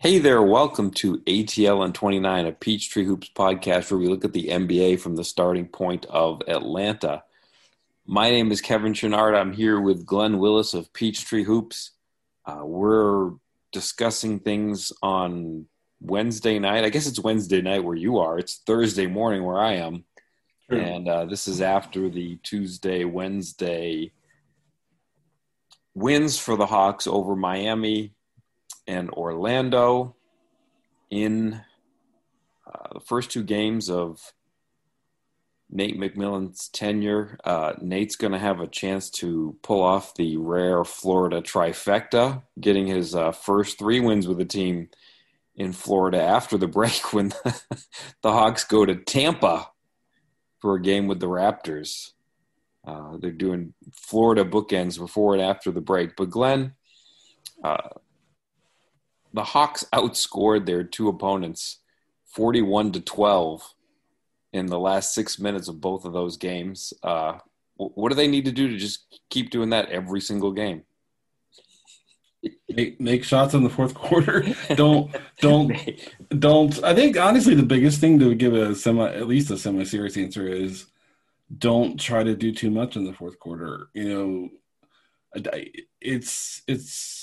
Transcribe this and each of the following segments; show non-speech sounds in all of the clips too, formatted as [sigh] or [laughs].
Hey there, welcome to ATL and 29, a Peachtree Hoops podcast where we look at the NBA from the starting point of Atlanta. My name is Kevin Chouinard. I'm here with Glenn Willis of Peachtree Hoops. Uh, we're discussing things on Wednesday night. I guess it's Wednesday night where you are. It's Thursday morning where I am. And uh, this is after the Tuesday, Wednesday wins for the Hawks over Miami and Orlando in uh, the first two games of Nate McMillan's tenure. Uh, Nate's going to have a chance to pull off the rare Florida trifecta, getting his uh, first three wins with the team in Florida after the [laughs] break when the, Hawks go to Tampa for a game with the Raptors. Uh, they're doing Florida bookends before and after the break. But Glenn, uh, the Hawks outscored their two opponents 41 to 12 in the last six minutes of both of those games. Uh, what do they need to do to just keep doing that every single game? Make, make shots in the fourth quarter. [laughs] don't don't don't. I think honestly, the biggest thing to give a semi, at least a semi-serious answer is don't try to do too much in the fourth quarter. You know, it's it's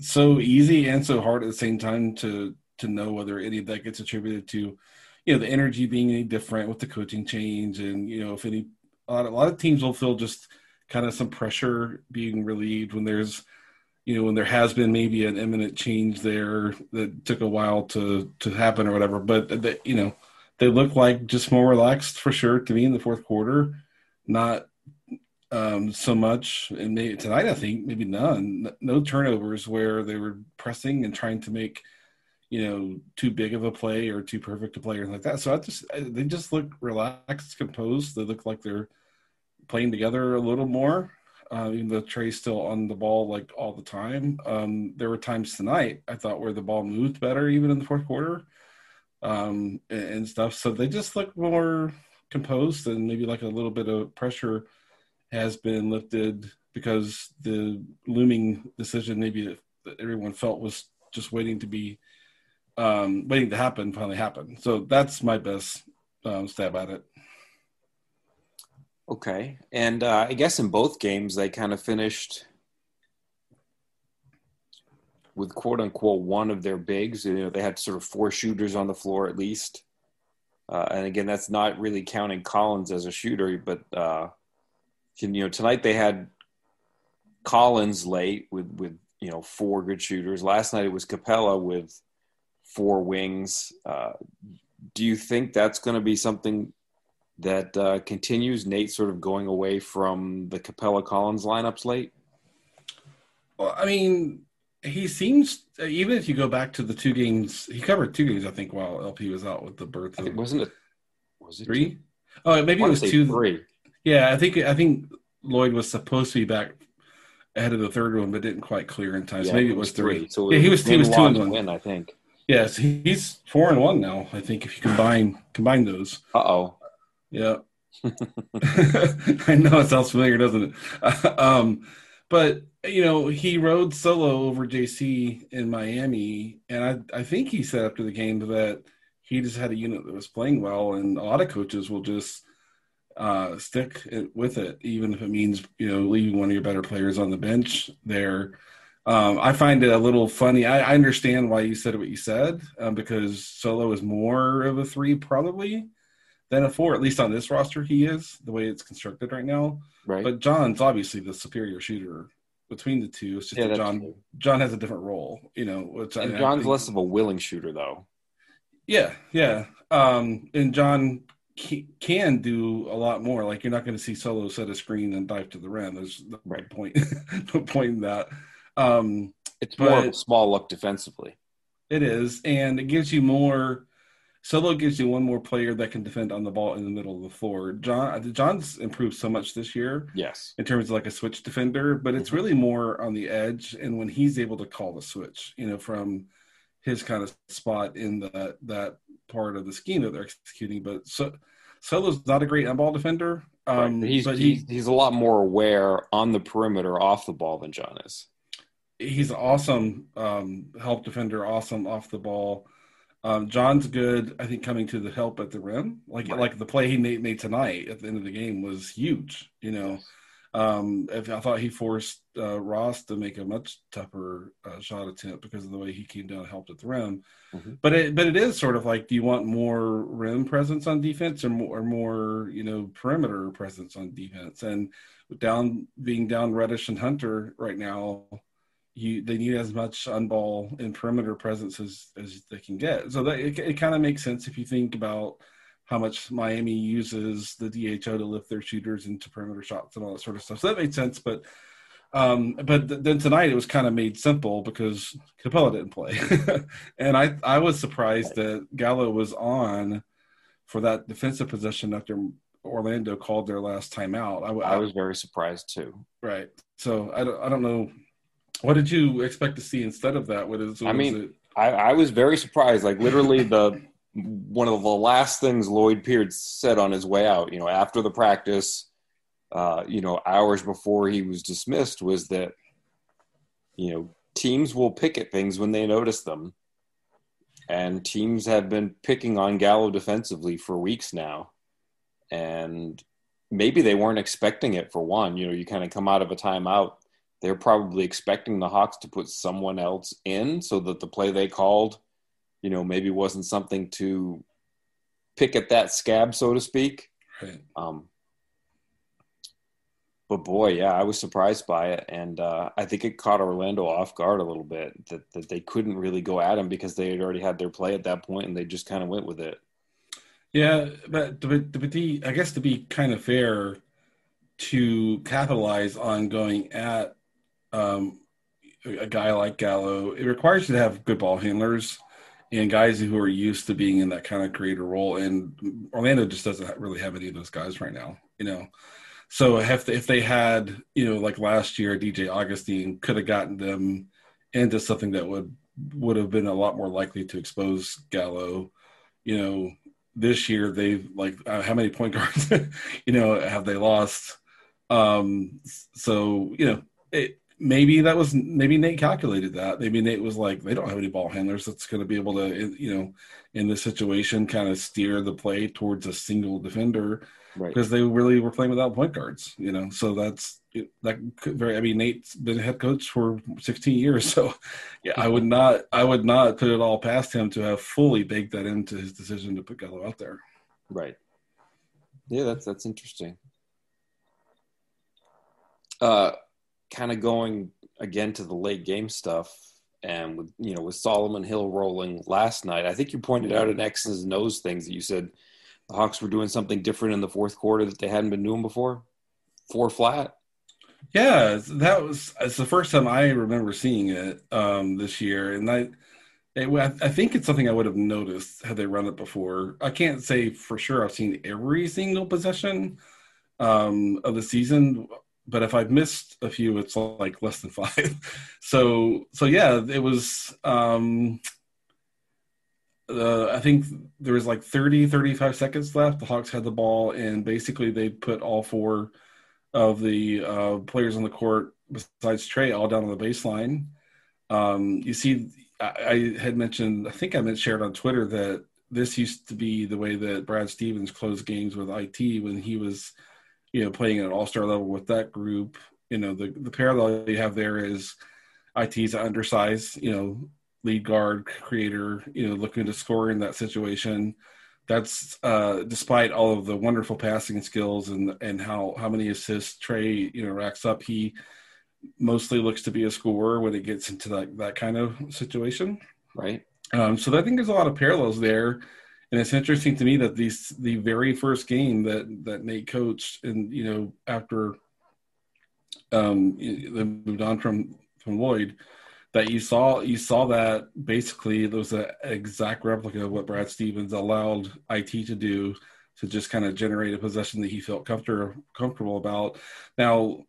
so easy and so hard at the same time to to know whether any of that gets attributed to you know the energy being any different with the coaching change and you know if any a lot, a lot of teams will feel just kind of some pressure being relieved when there's you know when there has been maybe an imminent change there that took a while to to happen or whatever. But that you know they look like just more relaxed for sure to me in the fourth quarter not um, so much, and maybe tonight I think maybe none, no turnovers where they were pressing and trying to make you know too big of a play or too perfect a play or like that. So I just they just look relaxed, composed. They look like they're playing together a little more. Uh, even though Trey's still on the ball like all the time, um, there were times tonight I thought where the ball moved better, even in the fourth quarter, um, and, and stuff. So they just look more composed and maybe like a little bit of pressure has been lifted because the looming decision maybe that, everyone felt was just waiting to be um, waiting to happen finally happened. So that's my best um, stab at it. Okay, and uh, I guess in both games they kind of finished with quote unquote one of their bigs. You know, they had sort of four shooters on the floor at least. Uh, and again, that's not really counting Collins as a shooter, but uh, you know tonight they had Collins late with with you know four good shooters. Last night it was Capela with four wings. Uh, do you think that's going to be something that uh, continues? Nate sort of going away from the Capela Collins lineups late. Well, I mean, he seems even if you go back to the two games he covered two games, I think, while LP was out with the birth. Of, wasn't it? Was it three? Two? Oh, maybe it was two. Three. Yeah, I think I think Lloyd was supposed to be back ahead of the third one, but didn't quite clear in time. So yeah, maybe it was three. three. So yeah, he was he was two and one. Win, I think. Yes, he's four and one now. I think if you combine combine those. Uh oh. Yeah. [laughs] [laughs] I know it sounds familiar, doesn't it? [laughs] um, but you know, he rode solo over JC in Miami, and I I think he said after the game that he just had a unit that was playing well, and a lot of coaches will just uh, stick with it, even if it means you know leaving one of your better players on the bench there. Um, I find it a little funny. I, I, understand why you said what you said um, because Solo is more of a three probably than a four, at least on this roster. He is the way it's constructed right now. Right. But John's obviously the superior shooter between the two. It's just yeah, that John true. John has a different role, you know. Which and I, John's I think, less of a willing shooter, though. Yeah, yeah. Um, and John can do a lot more. Like you're not going to see Solo set a screen and dive to the rim. There's no right. point, [laughs] no point in that. Um, it's more of a small look defensively. It is, and it gives you more. Solo gives you one more player that can defend on the ball in the middle of the floor. John John's improved so much this year. Yes, in terms of like a switch defender, but it's mm-hmm. really more on the edge and when he's able to call the switch. You know, from his kind of spot in that that part of the scheme that they're executing. But so, Solo's not a great ball defender. Um, right. he's, he's, he's a lot more aware on the perimeter off the ball than John is. he's awesome um, help defender, awesome off the ball. Um, John's good. I think coming to the help at the rim, like right. like the play he made, made, tonight at the end of the game was huge. You know, um, I thought he forced uh, Ross to make a much tougher uh, shot attempt because of the way he came down and helped at the rim. Mm-hmm. But it but it is sort of like, do you want more rim presence on defense or more, or more you know perimeter presence on defense? And down being down Reddish and Hunter right now, you they need as much unball and perimeter presence as as they can get. So that it, it kind of makes sense if you think about how much Miami uses the DHO to lift their shooters into perimeter shots and all that sort of stuff. So that made sense, but um, but th- then tonight it was kind of made simple because Capela didn't play, [laughs] and I I was surprised that Gallo was on for that defensive possession after Orlando called their last timeout. I, I, I was very surprised too. Right. So I don't I don't know what did you expect to see instead of that? What is? What I mean, I, I was very surprised. Like literally, the one of the last things Lloyd Pierce said on his way out, you know, after the practice, uh, you know, hours before he was dismissed, was that you know teams will pick at things when they notice them, and teams have been picking on Gallo defensively for weeks now, and maybe they weren't expecting it for one. You know, you kind of come out of a timeout they're probably expecting the Hawks to put someone else in so that the play they called, you know, maybe wasn't something to pick at that scab, so to speak. Right. Um, but boy, yeah, I was surprised by it, and uh, I think it caught Orlando off guard a little bit that that they couldn't really go at him because they had already had their play at that point, and they just kind of went with it. Yeah, but to be, I guess to be kind of fair, to capitalize on going at um, a guy like Gallo, it requires you to have good ball handlers and guys who are used to being in that kind of creator role. And Orlando just doesn't really have any of those guys right now, you know. So if they, if they had, you know, like last year, DJ Augustin could have gotten them into something that would would have been a lot more likely to expose Gallo. You know, this year they've like uh, how many point [laughs] guards, you know, have they lost? Um, so you know, it, maybe that was maybe Nate calculated that. Maybe Nate was like, they don't have any ball handlers that's going to be able to, you know, in this situation, kind of steer the play towards a single defender right. because they really were playing without point guards, you know. So that's that could very. I mean, Nate's been head coach for 16 years, so [laughs] yeah, I would not, I would not put it all past him to have fully baked that into his decision to put Gallo out there. Right. Yeah, that's that's interesting. Uh, kind of going again to the late game stuff and with you know with Solomon Hill rolling last night, I think you pointed out in X's and O's things that you said the Hawks were doing something different in the fourth quarter that they hadn't been doing before. Four flat. Yeah, that was it's the first time I remember seeing it um, this year, and I, it, I think it's something I would have noticed had they run it before. I can't say for sure I've seen every single possession um, of the season but if I've missed a few, it's like less than five. [laughs] so so yeah, it was. Um, uh, I think there was like 30, 35 seconds left. The Hawks had the ball, and basically they put all four of the uh, players on the court besides Trey all down on the baseline. Um, you see, I, I, had mentioned, I think I shared on Twitter that this used to be the way that Brad Stevens closed games with IT when he was – you know, playing at an all star level with that group. You know, the the parallel you have there is IT's an undersized, you know, lead guard creator, you know, looking to score in that situation. That's uh, despite all of the wonderful passing skills and and how how many assists Trey you know racks up. He mostly looks to be a scorer when it gets into that that kind of situation. Right. Um, so I think there's a lot of parallels there and it's interesting to me that these the very first game that that Nate coached, and you know after um they moved on from from Lloyd, that you saw you saw that basically there was an exact replica of what Brad Stevens allowed IT to do to just kind of generate a possession that he felt comfortable comfortable about. Now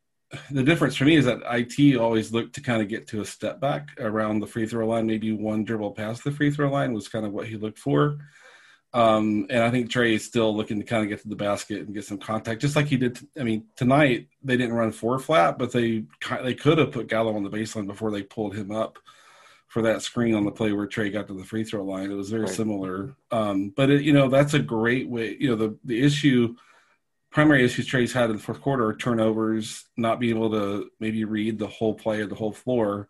the difference for me is that IT always looked to kind of get to a step back around the free throw line, maybe one dribble past the free throw line was kind of what he looked for. Um, and I think Trey is still looking to kind of get to the basket and get some contact, just like he did. T- I mean, tonight they didn't run four flat, but they they could have put Gallo on the baseline before they pulled him up for that screen on the play where Trey got to the free throw line. It was very right. similar. Um, but it, you know, that's a great way. You know, the the issue, primary issues Trey's had in the fourth quarter are turnovers, not being able to maybe read the whole play of the whole floor,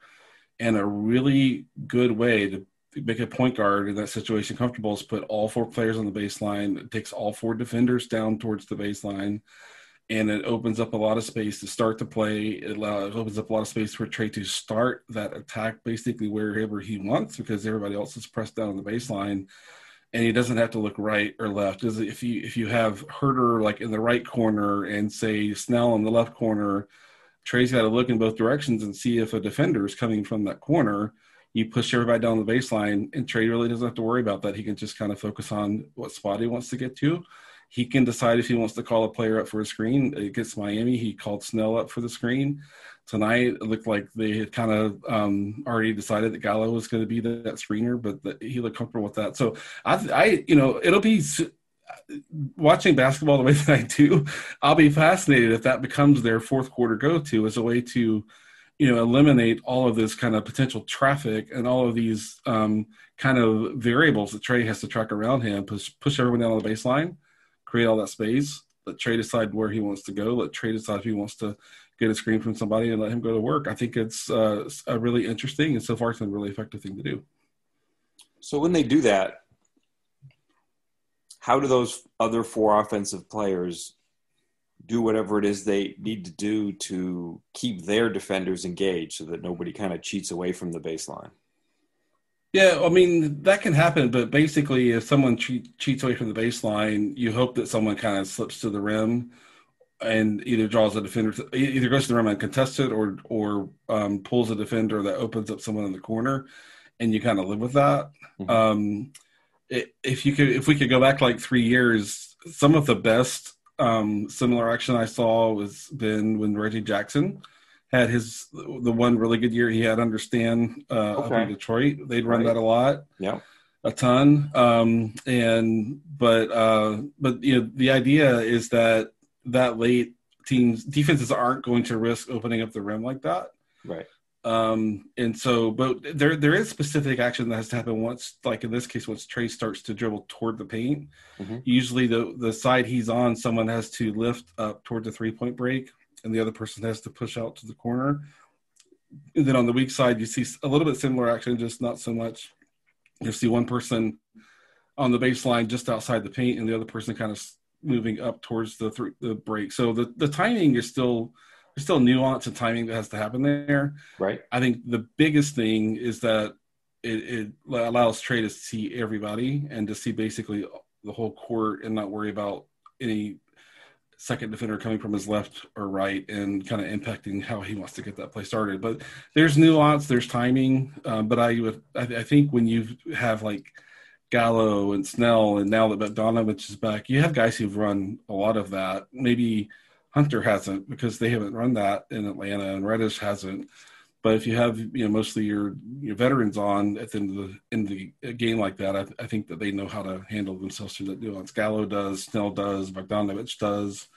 and a really good way to make a point guard in that situation comfortable is put all four players on the baseline. It takes all four defenders down towards the baseline and it opens up a lot of space to start the play. It, allows, it opens up a lot of space for Trey to start that attack basically wherever he wants because everybody else is pressed down on the baseline, and he doesn't have to look right or left. If you if you have Huerter like in the right corner and say Snell in the left corner, Trey's got to look in both directions and see if a defender is coming from that corner. You push everybody down the baseline, and Trey really doesn't have to worry about that. He can just kind of focus on what spot he wants to get to he can decide if he wants to call a player up for a screen. Against Miami, he called Snell up for the screen. Tonight, it looked like they had kind of um, already decided that Gallo was going to be the, that screener, but the, he looked comfortable with that. So I, I, you know, it'll be watching basketball the way [laughs] that I do. I'll be fascinated if that becomes their fourth quarter go to as a way to, you know, eliminate all of this kind of potential traffic and all of these um, kind of variables that Trey has to track around him, push push everyone down on the baseline create all that space. Let Trey decide where he wants to go. Let Trey decide if he wants to get a screen from somebody and let him go to work. I think it's uh, a really interesting and so far it's been a really effective thing to do. So when they do that, how do those other four offensive players do whatever it is they need to do to keep their defenders engaged so that nobody kind of cheats away from the baseline? Yeah, I mean that can happen, but basically, if someone che- cheats away from the baseline, you hope that someone kind of slips to the rim and either draws a defender, to, either goes to the rim and contests it, or or um, pulls a defender that opens up someone in the corner, and you kind of live with that. Mm-hmm. Um, it, if you could, if we could go back like three years, some of the best um, similar action I saw was been when Reggie Jackson had his the one really good year he had under Stan uh, okay. up in Detroit. They'd run right. that a lot. Yeah. A ton. Um, and but uh, but you know the idea is that that late teams defenses aren't going to risk opening up the rim like that. Right. Um, and so, but there there is specific action that has to happen once, like in this case, once Trey starts to dribble toward the paint. Mm-hmm. Usually, the the side he's on, someone has to lift up toward the three point break and the other person has to push out to the corner. And then on the weak side, you see a little bit similar action, just not so much. You see one person on the baseline just outside the paint, and the other person kind of moving up towards the th- the break. So the the timing is still there's still nuance and timing that has to happen there. Right. I think the biggest thing is that it, it allows Trey to see everybody and to see basically the whole court and not worry about any second defender coming from his left or right and kind of impacting how he wants to get that play started. But there's nuance, there's timing. Um, but I would, I, I, think when you have like Gallo and Snell, and now that Bogdanovich is back, you have guys who've run a lot of that. Maybe Hunter hasn't because they haven't run that in Atlanta, and Reddish hasn't. But if you have you know mostly your, your veterans on at the end of the in the game like that, I, I think that they know how to handle themselves through that nuance. Gallo does, Snell does, Bogdanovich does,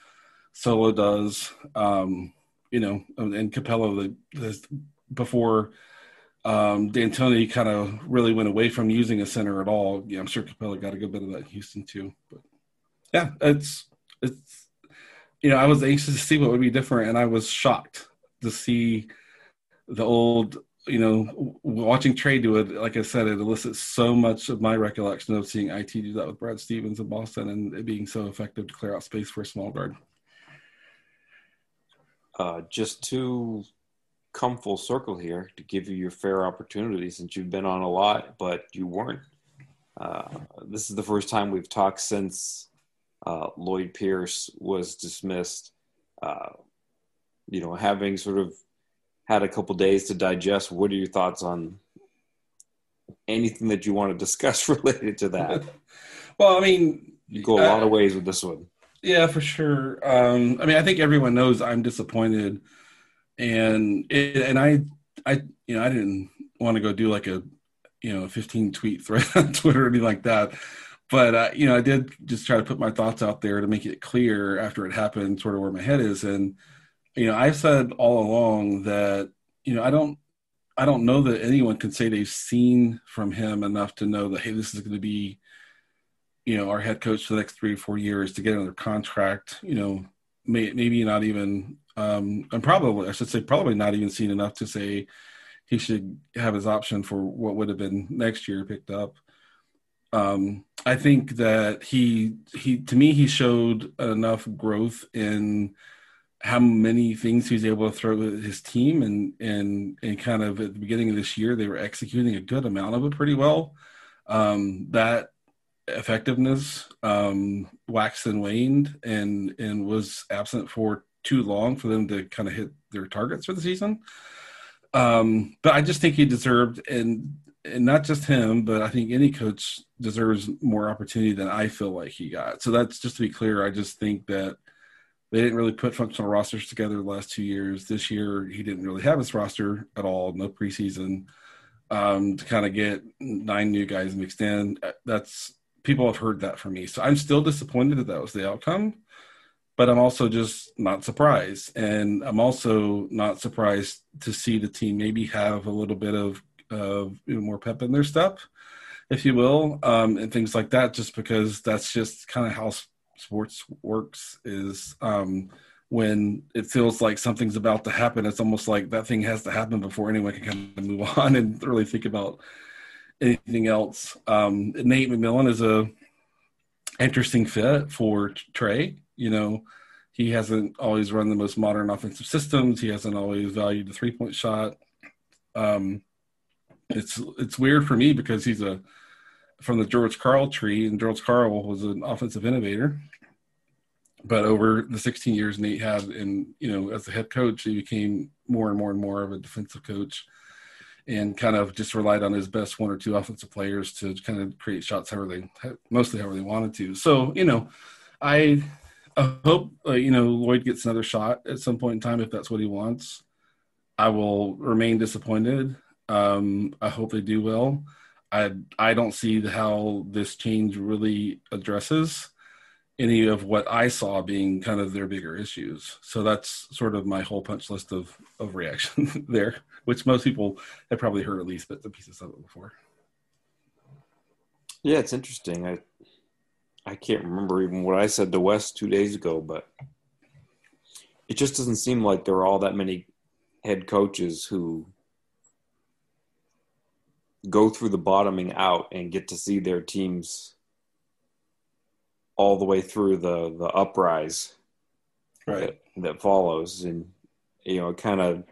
Solo does. Um, you know, and Capela the, the before um, D'Antoni kind of really went away from using a center at all. Yeah, I'm sure Capela got a good bit of that in Houston too. But yeah, it's it's you know I was anxious to see what would be different, and I was shocked to see the old you know watching Trey do it like i said it elicits so much of my recollection of seeing it do that with brad stevens in boston and it being so effective to clear out space for a small guard. Uh, just to come full circle here to give you your fair opportunity since you've been on a lot but you weren't. Uh, this is the first time we've talked since uh, lloyd pierce was dismissed uh, you know having sort of had a couple days to digest. What are your thoughts on anything that you want to discuss [laughs] related to that? [laughs] well, I mean, you go a lot uh, of ways with this one. Yeah, for sure. Um, I mean, I think everyone knows I'm disappointed, and it, and I, I, you know, I didn't want to go do like a, you know, a 15 tweet thread [laughs] on Twitter or anything like that, but uh, you know, I did just try to put my thoughts out there to make it clear after it happened, sort of where my head is. And you know, I've said all along that you know I don't I don't know that anyone can say they've seen from him enough to know that hey, this is going to be you know our head coach for the next three or four years to get another contract. You know, may, maybe not even um, and probably I should say probably not even seen enough to say he should have his option for what would have been next year picked up. Um, I think that he he to me he showed enough growth in how many things he's able to throw at his team and and and kind of at the beginning of this year they were executing a good amount of it pretty well. Um, that effectiveness um, waxed and waned and and was absent for too long for them to kind of hit their targets for the season. Um, but I just think he deserved and and not just him, but I think any coach deserves more opportunity than I feel like he got. So that's just to be clear. I just think that they didn't really put functional rosters together the last two years. This year, he didn't really have his roster at all, no preseason. Um, to kind of get nine new guys mixed in, that's people have heard that from me. So I'm still disappointed that that was the outcome, but I'm also just not surprised, and I'm also not surprised to see the team maybe have a little bit of of you know, more pep in their step, if you will, um, and things like that. Just because that's just kind of how sports works. Is um, when it feels like something's about to happen, it's almost like that thing has to happen before anyone can kind of move [laughs] on and really think about anything else. Um, Nate McMillan is a interesting fit for Trey. You know, he hasn't always run the most modern offensive systems. He hasn't always valued the three point shot. Um, it's it's weird for me because he's a from the George Karl tree, and George Karl was an offensive innovator. But over the 16 years Nate had, and you know, as the head coach, he became more and more and more of a defensive coach, and kind of just relied on his best one or two offensive players to kind of create shots however they, mostly however they wanted to. So you know, I, I hope uh, you know Lloyd gets another shot at some point in time if that's what he wants. I will remain disappointed um, I hope they do well. I I don't see how this change really addresses any of what I saw being kind of their bigger issues. So that's sort of my whole punch list of of reaction [laughs] there, which most people have probably heard at least bits and pieces of it before. Yeah, it's interesting. I I can't remember even what I said to Wes two days ago, but it just doesn't seem like there are all that many head coaches who go through the bottoming out and get to see their teams all the way through the the uprise right. that, that follows. And you know it kind of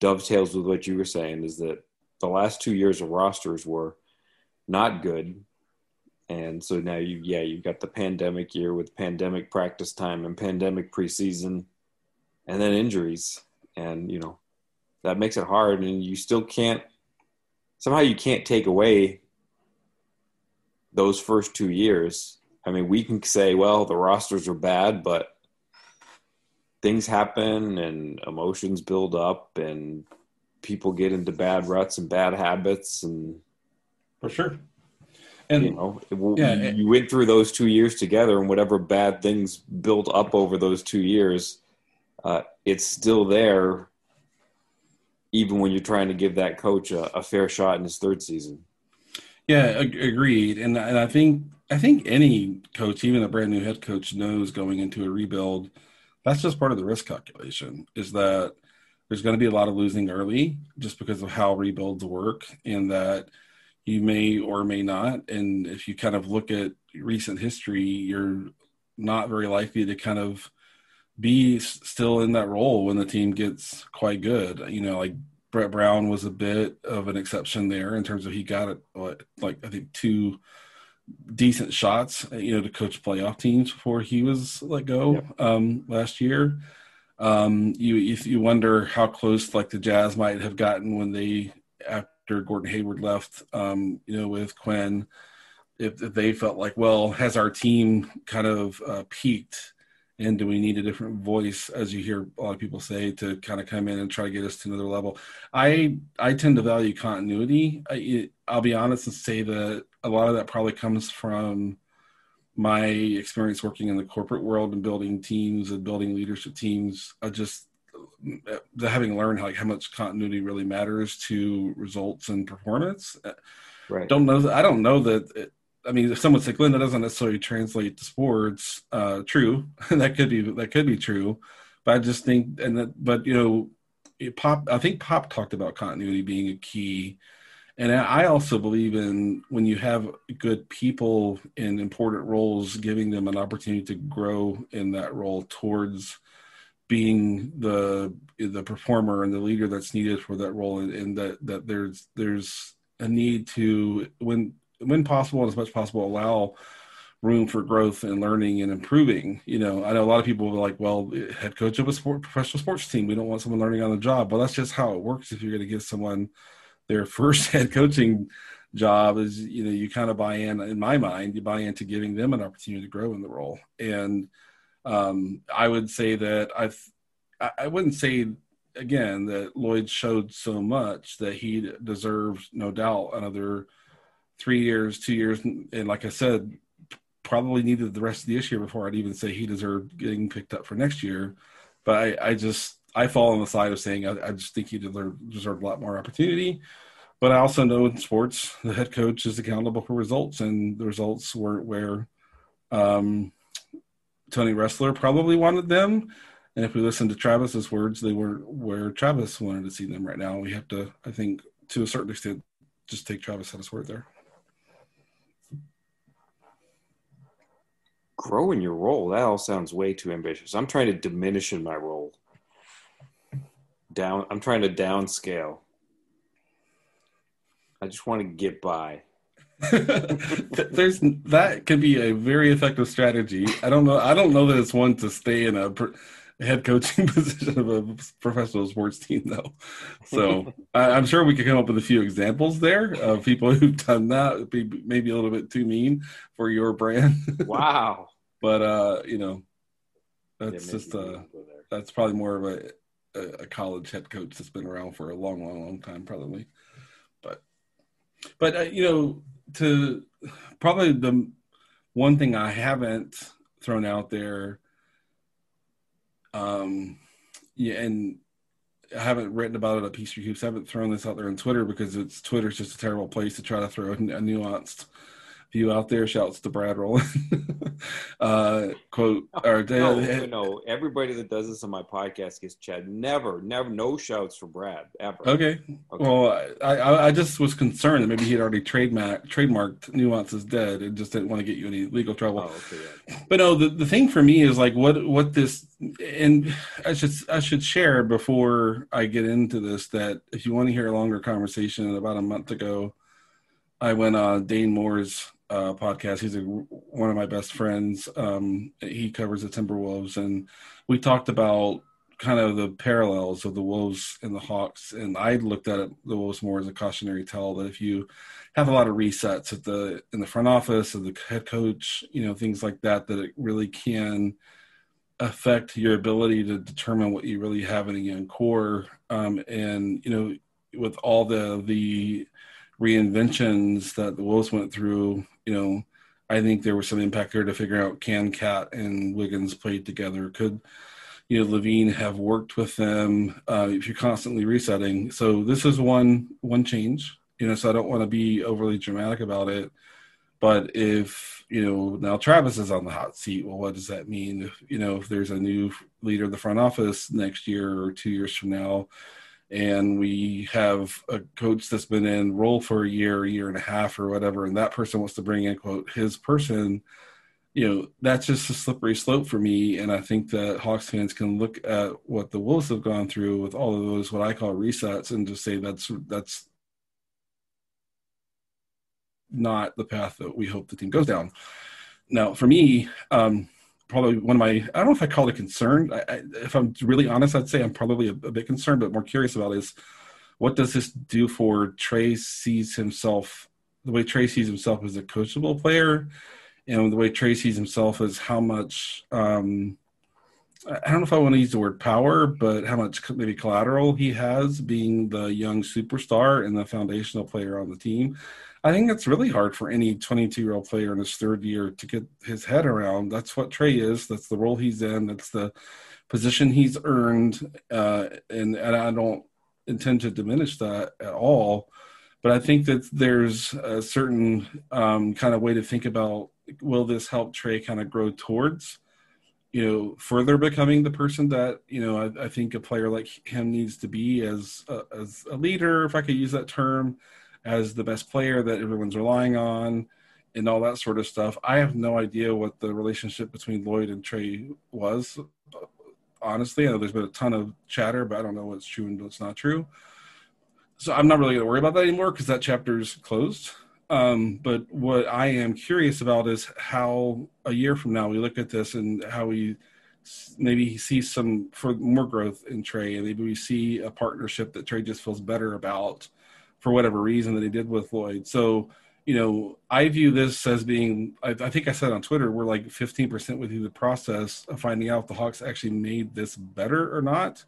dovetails with what you were saying is that the last two years of rosters were not good. And so now you yeah you've got the pandemic year with pandemic practice time and pandemic preseason and then injuries. And you know that makes it hard and you still can't somehow you can't take away those first two years. I mean, we can say, well, the rosters are bad, but things happen and emotions build up and people get into bad ruts and bad habits and for sure. And you know, yeah, you went through those two years together, and whatever bad things built up over those two years, uh, it's still there even when you're trying to give that coach a, a fair shot in his third season. Yeah, agreed. And and I think I think any coach, even a brand new head coach, knows going into a rebuild. That's just part of the risk calculation. Is that there's going to be a lot of losing early just because of how rebuilds work, and that you may or may not. And if you kind of look at recent history, you're not very likely to kind of be still in that role when the team gets quite good. You know, like Brett Brown was a bit of an exception there in terms of he got it like I think two decent shots, you know, to coach playoff teams before he was let go yep. um, last year. Um, you you wonder how close like the Jazz might have gotten when they after Gordon Hayward left, um, you know, with Quin, if, if, they felt like, well, has our team kind of uh, peaked? And do we need a different voice as you hear a lot of people say to kind of come in and try to get us to another level i i tend to value continuity I, will be honest and say that a lot of that probably comes from my experience working in the corporate world and building teams and building leadership teams, I just having learned how, like how much continuity really matters to results and performance. Right. Don't know. I don't know that. It, I mean, if someone say, "Glenn, that doesn't necessarily translate to sports." Uh, true, [laughs] that could be that could be true, but I just think, and that, but you know, pop. I think Pop talked about continuity being a key and I also believe in when you have good people in important roles, giving them an opportunity to grow in that role towards being the the performer and the leader that's needed for that role, and, and that that there's there's a need to when when possible and as much as possible allow room for growth and learning and improving. You know, I know a lot of people are like, well, head coach of a sport, professional sports team, we don't want someone learning on the job. Well, that's just how it works if you're going to give someone their [laughs] first head coaching job is you know you kind of buy in in my mind you buy into giving them an opportunity to grow in the role and um, i would say that i've i wouldn't say again that lloyd showed so much that he deserves no doubt another three years two years and like i said probably needed the rest of this year before i'd even say he deserved getting picked up for next year but i, I just I fall on the side of saying I, I just think he deserved, deserved a lot more opportunity. But I also know in sports, the head coach is accountable for results, and the results were where um, Tony Ressler probably wanted them. And if we listen to Travis's words, they were where Travis wanted to see them right now. We have to, I think, to a certain extent, just take Travis at his word there. Grow in your role. That all sounds way too ambitious. I'm trying to diminish in my role. Down i'm trying to downscale. I just want to get by. [laughs] There's that could be a very effective strategy. I don't know i don't know that it's one to stay in a head coaching [laughs] position of a professional sports team though. So [laughs] I, am sure we could come up with a few examples there of people who've done that be maybe a little bit too mean for your brand. Wow but uh you know that's yeah, just uh that's probably more of a a, college head coach that's been around for a long, long, long time, probably. But, but uh, you know, to probably the one thing I haven't thrown out there, um, yeah, and I haven't written about it at Peachtree Hoops. I haven't thrown this out there on Twitter because it's Twitter's just a terrible place to try to throw a nuanced you out there. Shouts to Brad Rowland. [laughs] uh, quote or no, no, no, everybody that does this on my podcast gets Chad. Never, never, no shouts for Brad ever. Okay. okay. Well, I, I, I just was concerned that maybe he'd already trademark trademarked nuances dead and just didn't want to get you any legal trouble. Oh, okay, yeah. But no, the, the thing for me is like what what this and I should I should share before I get into this that if you want to hear a longer conversation about a month ago. I went on Dane Moore's uh, podcast. He's a, one of my best friends. Um, he covers the Timberwolves, and we talked about kind of the parallels of the Wolves and the Hawks. And I looked at it, the Wolves more as a cautionary tale that if you have a lot of resets at the in the front office of the head coach, you know, things like that, that it really can affect your ability to determine what you really have in a young core. Um, and you know, with all the the reinventions that the Wolves went through, you know, I think there was some impact there to figure out can KAT and Wiggins play together. Could you know LaVine have worked with them uh, if you're constantly resetting? So this is one one change. You know, so I don't want to be overly dramatic about it. But if you know now Travis is on the hot seat, well, what does that mean? If, you know, if there's a new leader of the front office next year or two years from now, and we have a coach that's been in role for a year, a year and a half, or whatever, and that person wants to bring in quote his person, you know, that's just a slippery slope for me. And I think that Hawks fans can look at what the Wolves have gone through with all of those what I call resets and just say that's that's not the path that we hope the team goes down. Now, for me, um, probably one of my I don't know if I call it concern. I, I, if I'm really honest, I'd say I'm probably a, a, bit concerned, but more curious about is what does this do for Trey sees himself the way Trey sees himself as a coachable player, and the way Trey sees himself as how much um, I don't know if I want to use the word power, but how much maybe collateral he has being the young superstar and the foundational player on the team. I think it's really hard for any 22 year old player in his third year to get his head around. That's what Trey is. That's the role he's in. That's the position he's earned. Uh, and, and I don't intend to diminish that at all. But I think that there's a certain um, kind of way to think about will this help Trey kind of grow towards you know further becoming the person that you know I, I, think a player like him needs to be as a, as a leader if i could use that term as the best player that everyone's relying on and all that sort of stuff. I have no idea what the relationship between lloyd and Trey was honestly. I know there's been a ton of chatter but i don't know what's true and what's not true. So i'm not really going to worry about that anymore because that chapter's closed. Um, but what I am curious about is how a year from now we look at this and how we maybe see some for more growth in Trey, and maybe we see a partnership that Trey just feels better about for whatever reason that he did with Lloyd. So, you know, I view this as being. I, I think I said on Twitter we're like 15% within the process of finding out if the Hawks actually made this better or not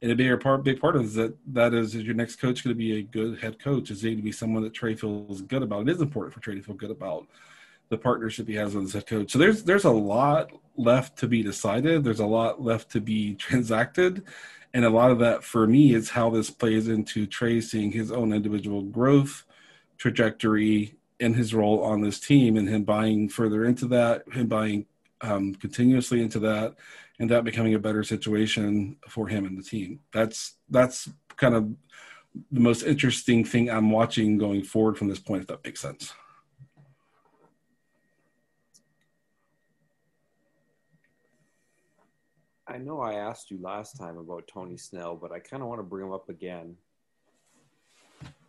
and a big part, big part of is that that is, is your next coach going to be a good head coach? Is he going to be someone that Trey feels good about? It is important for Trey to feel good about the partnership he has with his head coach. So there's there's a lot left to be decided. There's a lot left to be [laughs] transacted, and a lot of that for me is how this plays into tracing his own individual growth trajectory in his role on this team, and him buying further into that, him buying um, continuously into that, and that becoming a better situation for him and the team. That's that's kind of the most interesting thing I'm watching going forward from this point, if that makes sense. I know I asked you last time about Tony Snell, but I kind of want to bring him up again,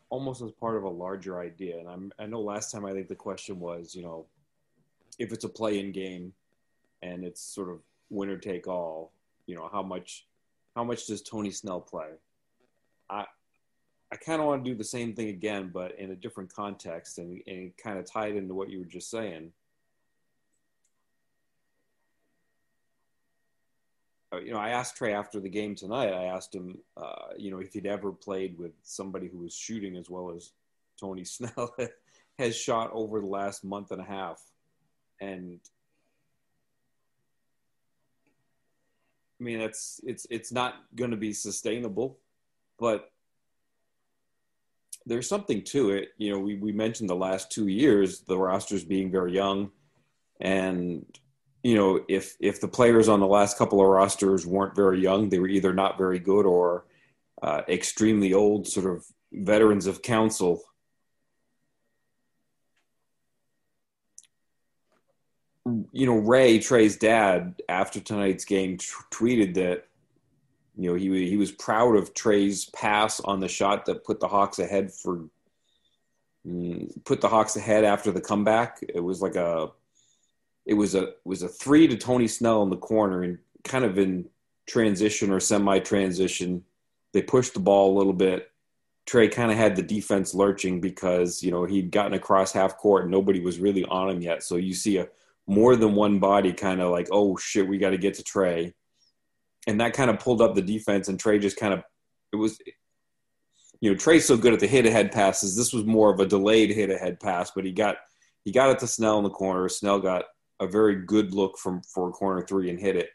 almost as part of a larger idea. And I'm, I know last time I think the question was, you know, if it's a play-in game and it's sort of winner take all. You know how much how much does Tony Snell play? I I kind of want to do the same thing again, but in a different context and, and kind of tied into what you were just saying. You know, I asked Trey after the game tonight. I asked him, uh, you know, if he'd ever played with somebody who was shooting as well as Tony [laughs] Snell has shot over the last month and a half, and I mean, it's it's it's not going to be sustainable, but there's something to it. You know, we we mentioned the last two years, the rosters being very young, and you know, if if the players on the last couple of rosters weren't very young, they were either not very good or uh, extremely old, sort of veterans of council you know, Ray Trey's dad after tonight's game t- tweeted that you know he he was proud of Trey's pass on the shot that put the Hawks ahead for mm, put the Hawks ahead after the comeback. It was like a it was a was a three to Tony Snell in the corner and kind of in transition or semi transition. They pushed the ball a little bit. Trey kind of had the defense lurching because you know he'd gotten across half court and nobody was really on him yet. So you see a more than one body kind of like, oh shit, we got to get to Trey, And that kind of pulled up the defense, and Trey just kind of, it was, you know, Trey's so good at the hit ahead passes. This was more of a delayed hit ahead pass, but he got, he got it to Snell in the corner. Snell got a very good look from for a corner three and hit it.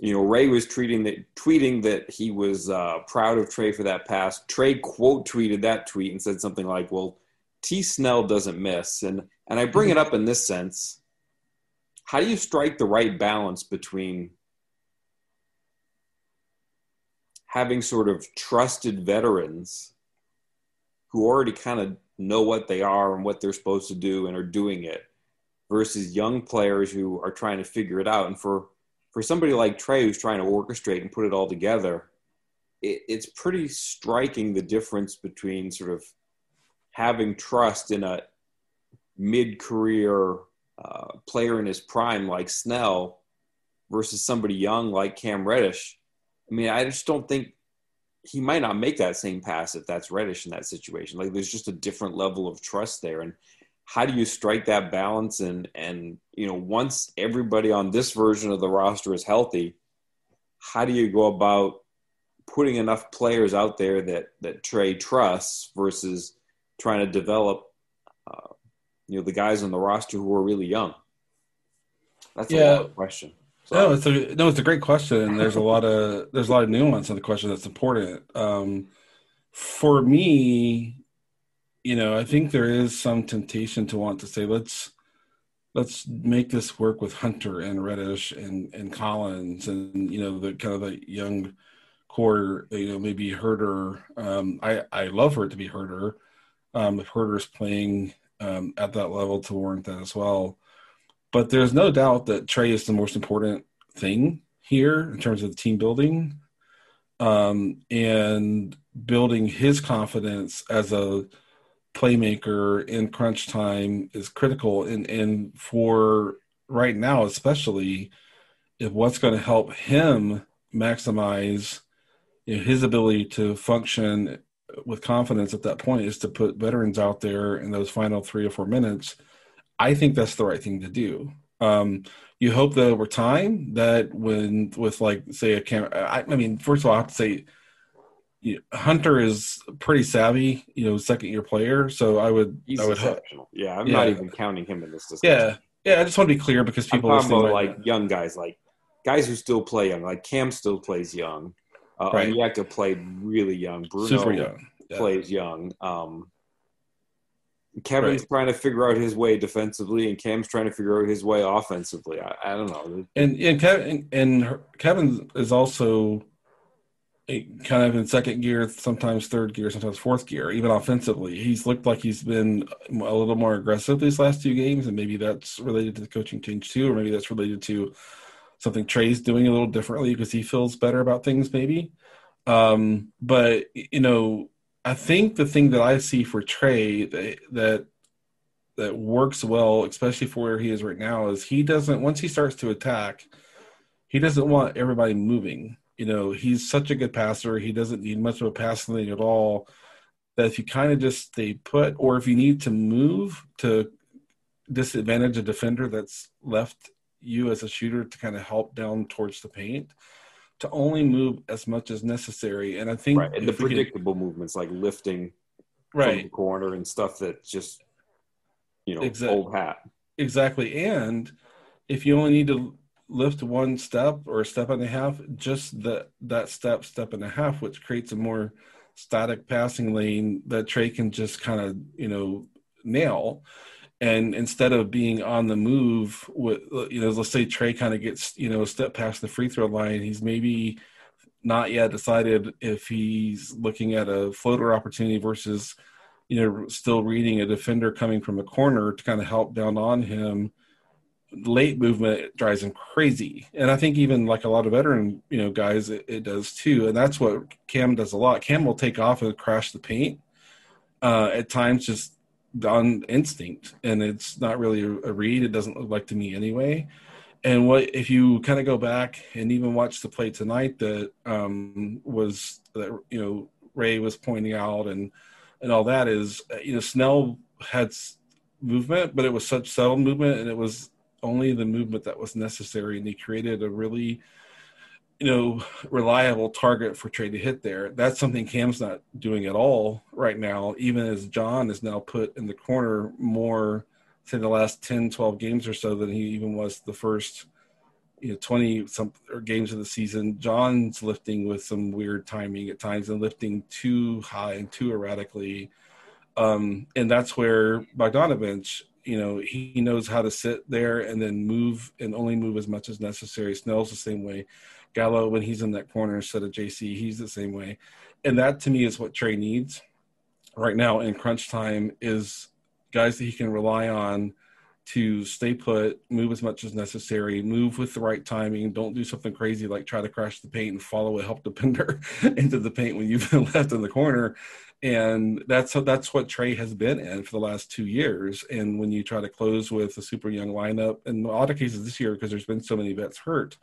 You know, Ray was treating that, tweeting that he was uh, proud of Trey for that pass. Trey quote tweeted that tweet and said something like, "Well, T. Snell doesn't miss," and and I bring it up in this sense. How do you strike the right balance between having sort of trusted veterans who already kind of know what they are and what they're supposed to do and are doing it versus young players who are trying to figure it out and for for somebody like Trey who's trying to orchestrate and put it all together it, it's pretty striking the difference between sort of having trust in a mid-career uh, player in his prime like Snell versus somebody young like Cam Reddish. I mean, I just don't think he might not make that same pass if that's Reddish in that situation. Like, there's just a different level of trust there. And how do you strike that balance? And and you know once everybody on this version of the roster is healthy how do you go about putting enough players out there that that Trey trusts versus trying to develop uh, you know the guys on the roster who are really young? That's yeah. a question so, no it's a no it's a great question and there's a lot of there's a lot of nuance in the question that's important. Um, for me you know i think there is some temptation to want to say let's let's make this work with hunter and reddish and and collins and you know the kind of the young core you know maybe Huerter. um i i love for it to be Huerter. um if Huerter's playing um at that level to warrant that as well but there's no doubt that trey is the most important thing here in terms of team building um and building his confidence as a playmaker in crunch time is critical. And and for right now especially if what's going to help him maximize you know, his ability to function with confidence at that point is to put veterans out there in those final three or four minutes i think that's the right thing to do. Um, you hope that over time that when with like say a camera I, I mean first of all i have to say Hunter is pretty savvy, you know, second year player. So I would, He's I would, exceptional. Yeah, I'm yeah. not even counting him in this discussion. Yeah, yeah. I just want to be clear because people are about like young guys, like guys who still play young. Like Cam still plays young. Uh, right. Onyeka played really young. Bruno Super young. Yeah. plays young. Um, Kevin's right. trying to figure out his way defensively, and Cam's trying to figure out his way offensively. I, I don't know. And and Kevin and Kevin is also kind of in second gear, sometimes third gear, sometimes fourth gear, even offensively. He's looked like he's been a little more aggressive these last two games, and maybe that's related to the coaching change too, or maybe that's related to something Trey's doing a little differently because he feels better about things, maybe. Um, but you know, I think the thing that I see for Trey that, that that works well, especially for where he is right now, is he doesn't once he starts to attack, he doesn't want everybody moving you know, he's such a good passer. He doesn't need much of a passing lane at all. That if you kind of just stay put, or if you need to move to disadvantage a defender that's left you as a shooter to kind of help down towards the paint, to only move as much as necessary. And I think right. and the predictable movements like lifting right. from the corner and stuff that just you know exactly. old hat. Exactly. And if you only need to lift one step or a step and a half, just that that step, step and a half, which creates a more static passing lane that Trey can just kind of you know nail. And instead of being on the move, with you know, let's say Trey kind of gets you know a step past the free throw line, he's maybe not yet decided if he's looking at a floater opportunity versus you know still reading a defender coming from a corner to kind of help down on him late movement drives him crazy. And I think even like a lot of veteran, you know, guys, it, it, does too. And that's what Cam does a lot. Cam will take off and crash the paint. Uh, at times just on instinct. And it's not really a, a read. It doesn't look like to me anyway. And what if you kind of go back and even watch the play tonight that um, was that you know Ray was pointing out and and all that is you know Snell had movement, but it was such subtle movement and it was only the movement that was necessary, and he created a really, you know, reliable target for Trey to hit there. That's something Cam's not doing at all right now, even as John is now put in the corner more, say, the last 10, 12 games or so than he even was the first, you know, 20 some or games of the season. John's lifting with some weird timing at times and lifting too high and too erratically. Um, and that's where Bogdanovich you know he knows how to sit there and then move and only move as much as necessary. Snell's the same way. Gallo when he's in that corner instead of JC, he's the same way. And that to me is what Trey needs right now in crunch time is guys that he can rely on to stay put, move as much as necessary, move with the right timing. Don't do something crazy like try to crash the paint and follow a help [laughs] defender into the paint when you've been [laughs] left in the corner and that's that's what Trey has been in for the last two years. And when you try to close with a super young lineup, in a lot of cases this year because there's been so many vets hurt,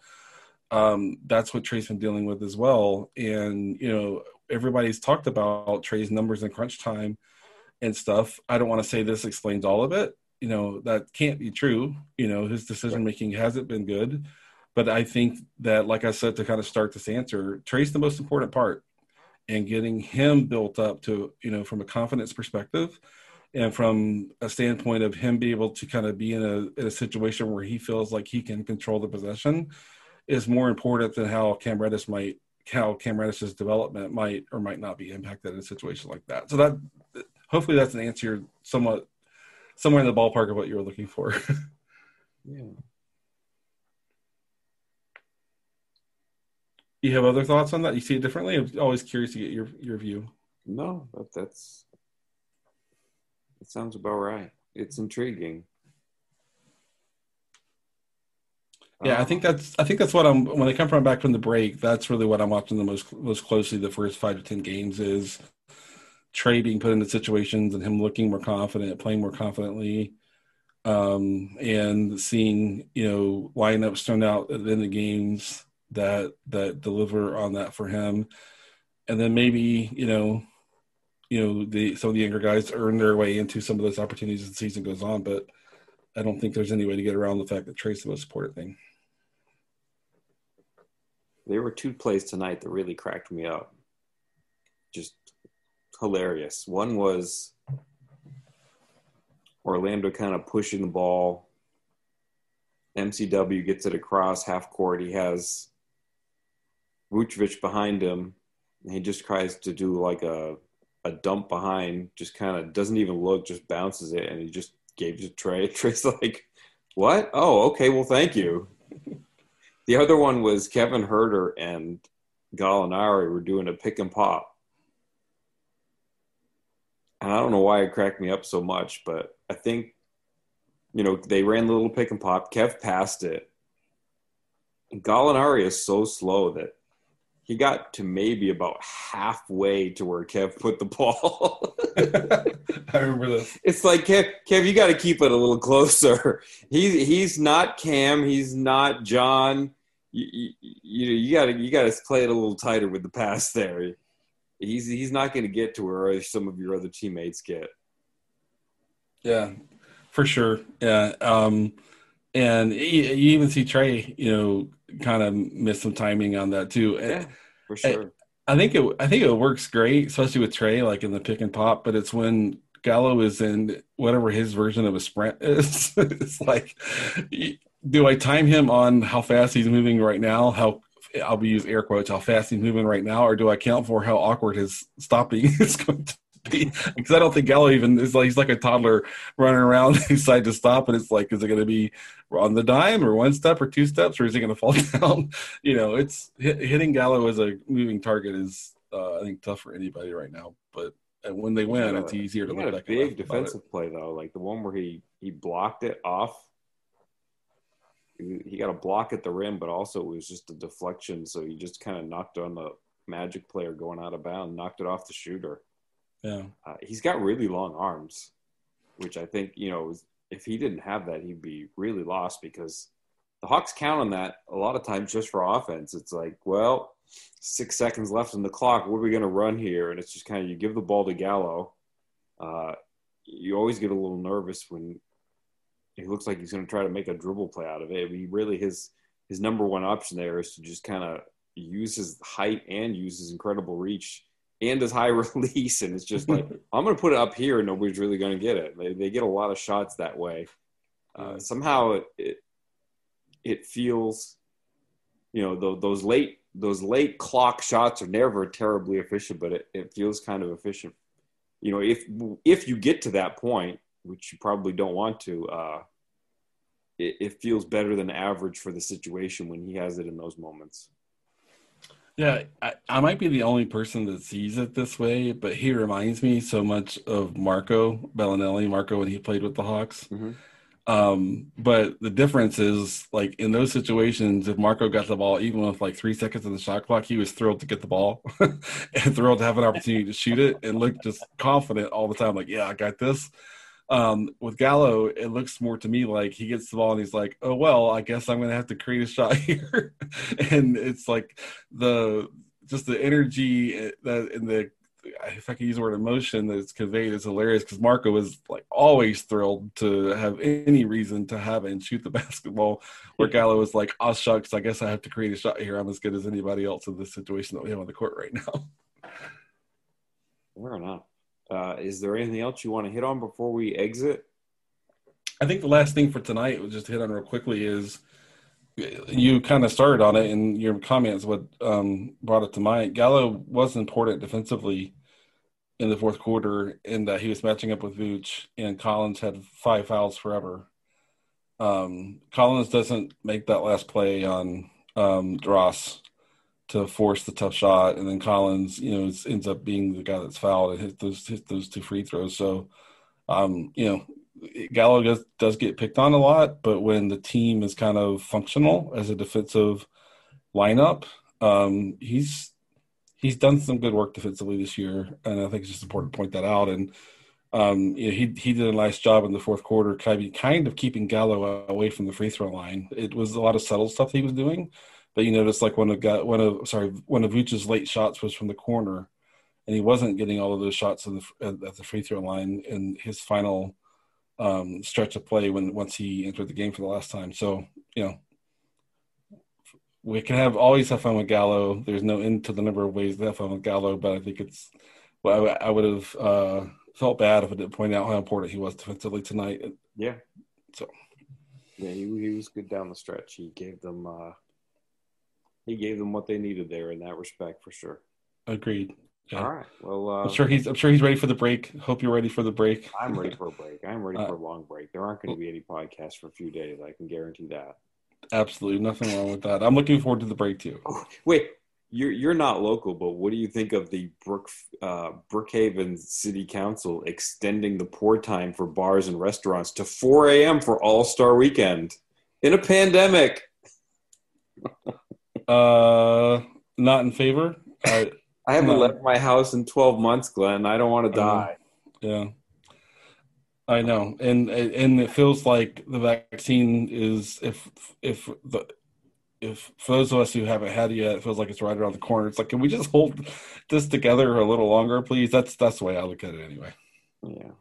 um, that's what Trey's been dealing with as well. And you know, everybody's talked about Trey's numbers in crunch time and stuff. I don't want to say this explains all of it, you know that can't be true. You know, his decision making hasn't been good. But I think that, like I said, to kind of start this answer, Trey's the most important part, and getting him built up to you know from a confidence perspective, and from a standpoint of him be able to kind of be in a in a situation where he feels like he can control the possession, is more important than how Cam Reddish might how Cam Reddish's development might or might not be impacted in a situation like that. So that hopefully that's an answer somewhat somewhere in the ballpark of what you were looking for. [laughs] yeah. You have other thoughts on that? You see it differently? I'm always curious to get your your view. No, that, that's it sounds about right. It's intriguing. Yeah, I think that's I think that's what I'm when I come from back from the break. That's really what I'm watching the most most closely. The first five to ten games is Trey being put into situations and him looking more confident, playing more confidently, um, and seeing you know lineups turn out in the games that that deliver on that for him, and then maybe you know you know the some of the younger guys earn their way into some of those opportunities as the season goes on, but I don't think there's any way to get around the fact that Trey's the most important thing. There were two plays tonight that really cracked me up. Just hilarious. One was Orlando kind of pushing the ball. MCW gets it across half court. He has Vucevic behind him. He just tries to do like a a dump behind, just kind of doesn't even look, just bounces it, and he just gave it to Trey. [laughs] Trey's like, "What? Oh, okay. Well, thank you." the other one was Kevin Huerter and Gallinari were doing a pick and pop, and I don't know why it cracked me up so much, but I think, you know, they ran the little pick and pop. Kev passed it. Gallinari is so slow that he got to maybe about halfway to where Kev put the ball. [laughs] I remember this. It's like Kev, Kev, you got to keep it a little closer. He's he's not Cam. He's not John. You you, you got to you got to play it a little tighter with the pass there he's he's not going to get to where some of your other teammates get. Yeah, for sure. Yeah, um, and you, even see Trey, you know, kind of miss some timing on that too. Eh, yeah, for eh, sure. I, I think it I think it works great, especially with Trey, like in the pick and pop. But it's when Gallo is in whatever his version of a sprint is. [laughs] it's like, do I time him on how fast he's moving right now? How I'll be use air quotes how fast he's moving right now, or do I count for how awkward his stopping [laughs] is going to be? [laughs] Because I don't think Gallo even is like he's like a toddler running around. [laughs] Decided to stop, and it's like, is it going to be on the dime or one step or two steps, or is he going to fall down? you know, it's hitting Gallo as a moving target is uh, I think tough for anybody right now, but. And when they win, it's easier to look back. A big defensive play though, like the one where he he blocked it off he got a block at the rim, but also it was just a deflection. So he just kind of knocked on the Magic player going out of bounds, knocked it off the shooter. Yeah, uh, he's got really long arms, which I think you know if he didn't have that, he'd be really lost because the Hawks count on that a lot of times just for offense. It's like, well, six seconds left in the clock. What are we going to run here? And it's just kind of you give the ball to Gallo. Uh, you always get a little nervous when he looks like he's going to try to make a dribble play out of it. I mean, really, his his number one option there is to just kind of use his height and use his incredible reach and his high [laughs] release. And it's just like [laughs] I'm going to put it up here, and nobody's really going to get it. They, they get a lot of shots that way. Uh, somehow it, it, it feels, you know, the, those late those late clock shots are never terribly efficient, but it, it feels kind of efficient. You know, if if you get to that point, which you probably don't want to, uh, it, it feels better than average for the situation when he has it in those moments. Yeah, I, I, might be the only person that sees it this way, but he reminds me so much of Marco Belinelli, Marco when he played with the Hawks. Mm-hmm. Um, but the difference is, like in those situations, if Marco got the ball, even with like three seconds of the shot clock, he was thrilled to get the ball [laughs] and thrilled to have an opportunity to shoot it and looked just confident all the time. Like, yeah, I got this. Um, with Gallo, it looks more to me like he gets the ball and he's like, "Oh well, I guess I'm going to have to create a shot [laughs] here," and it's like the just the energy that in the if I could use the word emotion that's conveyed is hilarious because Marco was like always thrilled to have any reason to have and shoot the [laughs] basketball. Where Gallo was like, "Oh shucks, I guess I have to create a shot here. I'm as good as anybody else in this situation that we have on the court right now." Fair enough. Uh, is there anything else you want to hit on before we exit? I think the last thing for tonight, we'll just hit on real quickly, is you kind of started on it in your comments. What um, brought it to mind? Gallo was important defensively in the fourth quarter, in that he was matching up with Vooch, and Collins had five fouls forever. Um, Collins doesn't make that last play on um, Dross to force the tough shot, and then Collins, you know, ends up being the guy that's fouled and hit those hit those two free throws. So, um, you know, Gallo does, does get picked on a lot, but when the team is kind of functional as a defensive lineup, um, he's he's done some good work defensively this year, and I think it's just important to point that out. And um, you know, he he did a nice job in the fourth quarter, kind of, kind of keeping Gallo away from the free throw line. It was a lot of subtle stuff he was doing, but you notice like one of got one of sorry one of Vooch's late shots was from the corner, and he wasn't getting all of those shots the, at the free throw line. in his final um, stretch of play when once he entered the game for the last time. So you know, we can have always have fun with Gallo. There's no end to the number of ways to have fun with Gallo, but I think it's. Well, I, I would have uh, felt bad if I didn't point out how important he was defensively tonight. Yeah. So. Yeah, he, he was good down the stretch. He gave them. Uh, he gave them what they needed there in that respect, for sure. Agreed. Yeah. All right. Well, uh, I'm sure he's. I'm sure he's ready for the break. Hope you're ready for the break. I'm ready for a break. I'm ready uh, for a long break. There aren't going to be any podcasts for a few days. I can guarantee that. Absolutely, nothing wrong with that. I'm looking forward to the break too. Oh, wait, you're you're not local, but what do you think of the Brook uh, Brookhaven City Council extending the pour time for bars and restaurants to 4 a.m. for All Star Weekend in a pandemic? [laughs] uh, not in favor. I, [laughs] I haven't no. left my house in 12 months, Glenn. I don't want to die. yeah. I know, and and it feels like the vaccine is if if the if for those of us who haven't had it yet, it feels like it's right around the corner. It's like, can we just hold this together a little longer, please? That's that's the way I look at it, anyway. Yeah.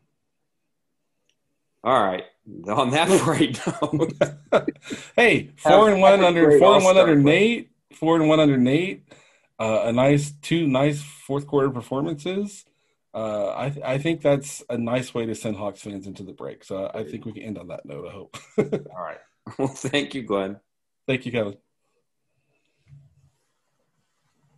All right. On that [laughs] right now. [laughs] hey, four and one under four and one under Nate, four and one under Nate uh, a nice two nice fourth quarter performances. Uh, I th- I think that's a nice way to send Hawks fans into the break. So I think we can end on that note. I hope. [laughs] All right. [laughs] Well, thank you, Glenn. Thank you, Kevin.